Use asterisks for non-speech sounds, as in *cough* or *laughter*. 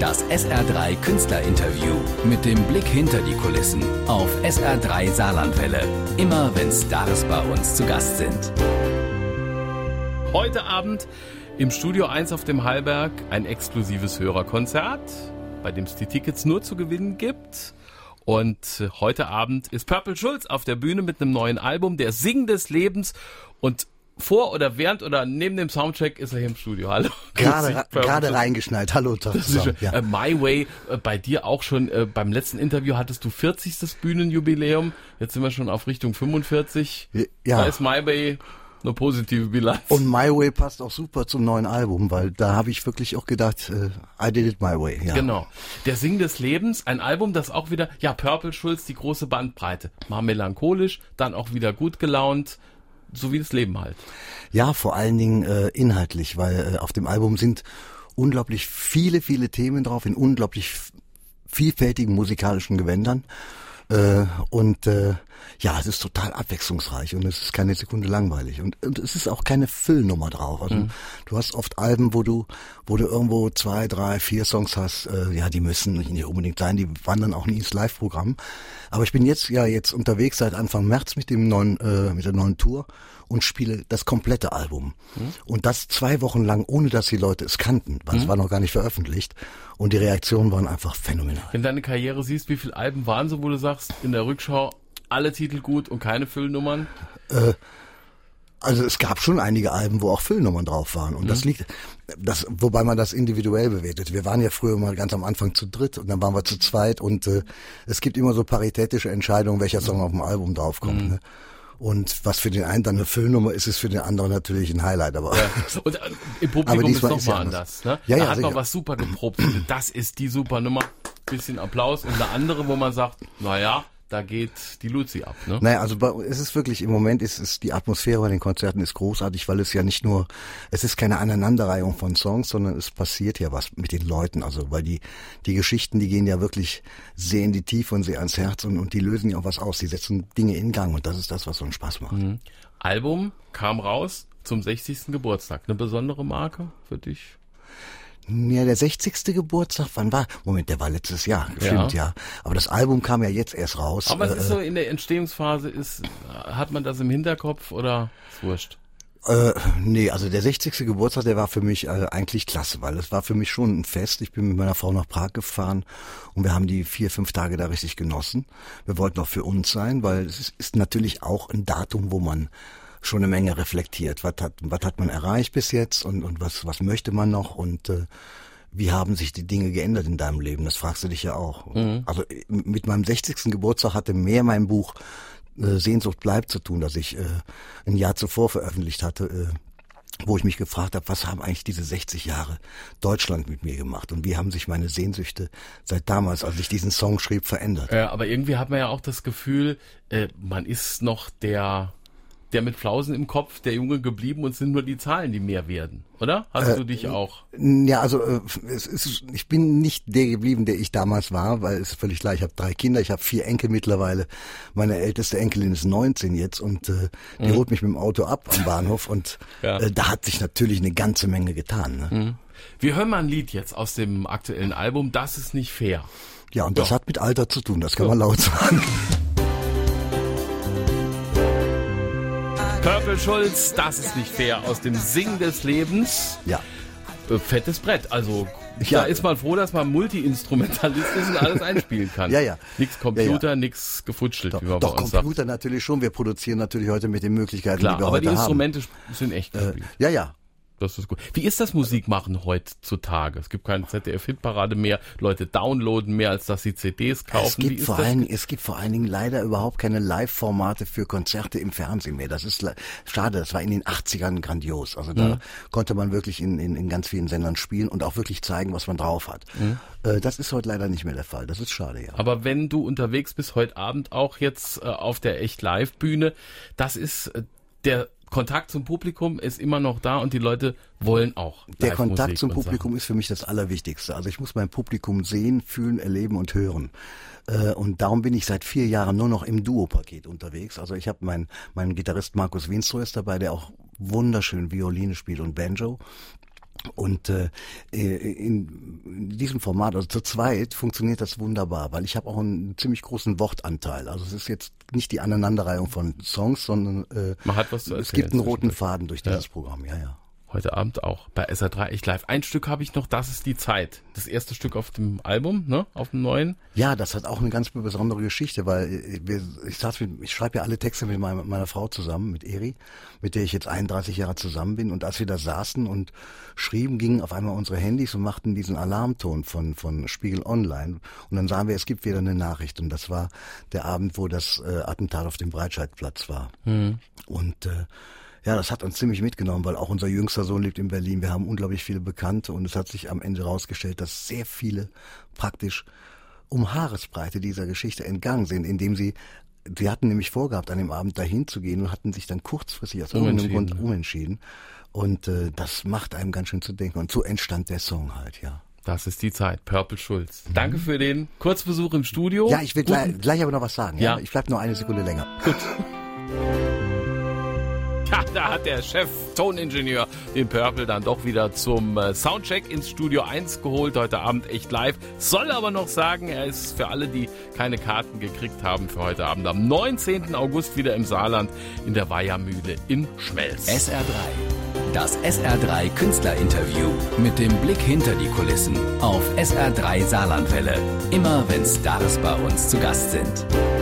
Das SR3 Künstlerinterview mit dem Blick hinter die Kulissen auf SR3 Saarlandwelle. Immer wenn Stars bei uns zu Gast sind. Heute Abend im Studio 1 auf dem Hallberg ein exklusives Hörerkonzert, bei dem es die Tickets nur zu gewinnen gibt. Und heute Abend ist Purple Schulz auf der Bühne mit einem neuen Album, der Sing des Lebens. Und vor oder während oder neben dem Soundcheck ist er hier im Studio. Hallo. *laughs* Gerade, gerade reingeschnallt. Hallo, zusammen. Ja. Äh, My Way, äh, bei dir auch schon, äh, beim letzten Interview hattest du 40. Bühnenjubiläum. Jetzt sind wir schon auf Richtung 45. Ja. Da ist My Way eine positive Bilanz. Und My Way passt auch super zum neuen Album, weil da habe ich wirklich auch gedacht, äh, I did it my way. Ja. Genau. Der Sing des Lebens, ein Album, das auch wieder, ja, Purple Schulz, die große Bandbreite. Mal melancholisch, dann auch wieder gut gelaunt, so wie das Leben halt. Ja, vor allen Dingen äh, inhaltlich, weil äh, auf dem Album sind unglaublich viele, viele Themen drauf in unglaublich vielfältigen musikalischen Gewändern. Äh, und äh, ja, es ist total abwechslungsreich und es ist keine Sekunde langweilig. Und, und es ist auch keine Füllnummer drauf. Also mhm. du hast oft Alben, wo du, wo du irgendwo zwei, drei, vier Songs hast, äh, ja, die müssen nicht unbedingt sein, die wandern auch nie ins Live-Programm. Aber ich bin jetzt ja jetzt unterwegs seit Anfang März mit dem neuen, äh, mit der neuen Tour und spiele das komplette Album. Mhm. Und das zwei Wochen lang, ohne dass die Leute es kannten, weil mhm. es war noch gar nicht veröffentlicht. Und die Reaktionen waren einfach phänomenal. Wenn du deine Karriere siehst, wie viele Alben waren so, wo du sagst, in der Rückschau alle Titel gut und keine Füllnummern? Äh, also es gab schon einige Alben, wo auch Füllnummern drauf waren. Und mhm. das liegt, das, wobei man das individuell bewertet. Wir waren ja früher mal ganz am Anfang zu dritt und dann waren wir zu zweit und äh, es gibt immer so paritätische Entscheidungen, welcher Song auf dem Album draufkommt. Mhm. Ne? Und was für den einen dann eine Füllnummer ist, ist für den anderen natürlich ein Highlight. Aber ja. *laughs* und äh, im Publikum ist noch mal anders. Ne? Ja, da ja, hat sicher. man was super geprobt. Das ist die super Nummer. Bisschen Applaus und eine andere, wo man sagt, naja, da geht die Luzi ab. Ne? Naja, also es ist wirklich, im Moment ist es, die Atmosphäre bei den Konzerten ist großartig, weil es ja nicht nur, es ist keine Aneinanderreihung von Songs, sondern es passiert ja was mit den Leuten. Also, weil die, die Geschichten, die gehen ja wirklich sehr in die Tiefe und sehr ans Herz und, und die lösen ja auch was aus. Die setzen Dinge in Gang und das ist das, was so einen Spaß macht. Mhm. Album kam raus zum 60. Geburtstag. Eine besondere Marke für dich? Ja, der 60. Geburtstag, wann war? Moment, der war letztes Jahr, stimmt, ja. ja. Aber das Album kam ja jetzt erst raus. Aber es ist so in der Entstehungsphase, ist, hat man das im Hinterkopf oder ist wurscht? Äh, nee, also der 60. Geburtstag, der war für mich äh, eigentlich klasse, weil es war für mich schon ein Fest. Ich bin mit meiner Frau nach Prag gefahren und wir haben die vier, fünf Tage da richtig genossen. Wir wollten auch für uns sein, weil es ist natürlich auch ein Datum, wo man schon eine Menge reflektiert. Was hat, was hat man erreicht bis jetzt und, und was, was möchte man noch und äh, wie haben sich die Dinge geändert in deinem Leben? Das fragst du dich ja auch. Mhm. Also mit meinem 60. Geburtstag hatte mehr mein Buch äh, Sehnsucht bleibt zu tun, das ich äh, ein Jahr zuvor veröffentlicht hatte. Äh, wo ich mich gefragt habe, was haben eigentlich diese 60 Jahre Deutschland mit mir gemacht und wie haben sich meine Sehnsüchte seit damals, als ich diesen Song schrieb, verändert. Ja, aber irgendwie hat man ja auch das Gefühl, äh, man ist noch der der mit Flausen im Kopf, der Junge geblieben und sind nur die Zahlen, die mehr werden, oder? Hast äh, du dich auch? Ja, also äh, es ist, ich bin nicht der geblieben, der ich damals war, weil es ist völlig klar, ich habe drei Kinder, ich habe vier Enkel mittlerweile. Meine älteste Enkelin ist 19 jetzt und äh, die mhm. holt mich mit dem Auto ab am Bahnhof und *laughs* ja. äh, da hat sich natürlich eine ganze Menge getan. Ne? Mhm. Wir hören mal ein Lied jetzt aus dem aktuellen Album, Das ist nicht fair. Ja, und das hat mit Alter zu tun, das kann ja. man laut sagen. Purple Schulz, das ist nicht fair, aus dem Sing des Lebens. Ja. Äh, fettes Brett, also ja. da ist man froh, dass man Multi-Instrumentalist ist und alles einspielen kann. *laughs* ja, ja. Nix Computer, ja, ja. nix gefutschelt, doch, wie man Doch, Computer sagt. natürlich schon. Wir produzieren natürlich heute mit den Möglichkeiten, Klar, die wir aber heute die Instrumente haben. sind echt gespielt. Äh, ja, ja. Das ist gut. Wie ist das Musikmachen heutzutage? Es gibt keine ZDF-Hitparade mehr. Leute downloaden mehr, als dass sie CDs kaufen. Es gibt, vor allen, es gibt vor allen Dingen leider überhaupt keine Live-Formate für Konzerte im Fernsehen mehr. Das ist schade. Das war in den 80ern grandios. Also da mhm. konnte man wirklich in, in, in ganz vielen Sendern spielen und auch wirklich zeigen, was man drauf hat. Mhm. Äh, das ist heute leider nicht mehr der Fall. Das ist schade, ja. Aber wenn du unterwegs bist, heute Abend auch jetzt äh, auf der Echt Live-Bühne, das ist äh, der Kontakt zum Publikum ist immer noch da und die Leute wollen auch. Der Kontakt zum Publikum Sachen. ist für mich das Allerwichtigste. Also ich muss mein Publikum sehen, fühlen, erleben und hören. Äh, und darum bin ich seit vier Jahren nur noch im Duo-Paket unterwegs. Also ich habe meinen mein Gitarrist Markus Winstrow ist dabei, der auch wunderschön Violine spielt und Banjo. Und äh, in, in diesem Format, also zu zweit, funktioniert das wunderbar, weil ich habe auch einen ziemlich großen Wortanteil. Also es ist jetzt nicht die Aneinanderreihung von Songs, sondern äh, es gibt einen roten Faden durch dieses Programm. Ja, ja. Heute Abend auch bei SR3 Echt Live. Ein Stück habe ich noch, das ist die Zeit. Das erste Stück auf dem Album, ne? Auf dem neuen. Ja, das hat auch eine ganz besondere Geschichte, weil äh, wir, ich, saß mit, ich schreibe ja alle Texte mit meiner, meiner Frau zusammen, mit Eri, mit der ich jetzt 31 Jahre zusammen bin. Und als wir da saßen und schrieben, gingen auf einmal unsere Handys und machten diesen Alarmton von, von Spiegel Online. Und dann sahen wir, es gibt wieder eine Nachricht. Und das war der Abend, wo das äh, Attentat auf dem Breitscheidplatz war. Und äh, ja, das hat uns ziemlich mitgenommen, weil auch unser jüngster Sohn lebt in Berlin. Wir haben unglaublich viele Bekannte und es hat sich am Ende herausgestellt, dass sehr viele praktisch um Haaresbreite dieser Geschichte entgangen sind, indem sie Sie hatten nämlich vorgehabt, an dem Abend dahin zu gehen und hatten sich dann kurzfristig aus irgendeinem Grund umentschieden. Und äh, das macht einem ganz schön zu denken. Und so entstand der Song halt, ja. Das ist die Zeit. Purple Schulz. Danke für den Kurzbesuch im Studio. Ja, ich will gleich, gleich aber noch was sagen. Ja. Ja. Ich bleib nur eine Sekunde länger. Ja, *laughs* *laughs* da hat der Chef Toningenieur den Purple dann doch wieder zum äh, Soundcheck ins Studio 1 geholt. Heute Abend echt live. Soll aber noch sagen, er ist für alle, die keine Karten gekriegt haben für heute Abend am 19. August wieder im Saarland in der Weihermühle in Schmelz. SR3. Das SR3 Künstlerinterview mit dem Blick hinter die Kulissen auf SR3 Saarlandwelle. Immer wenn Stars bei uns zu Gast sind.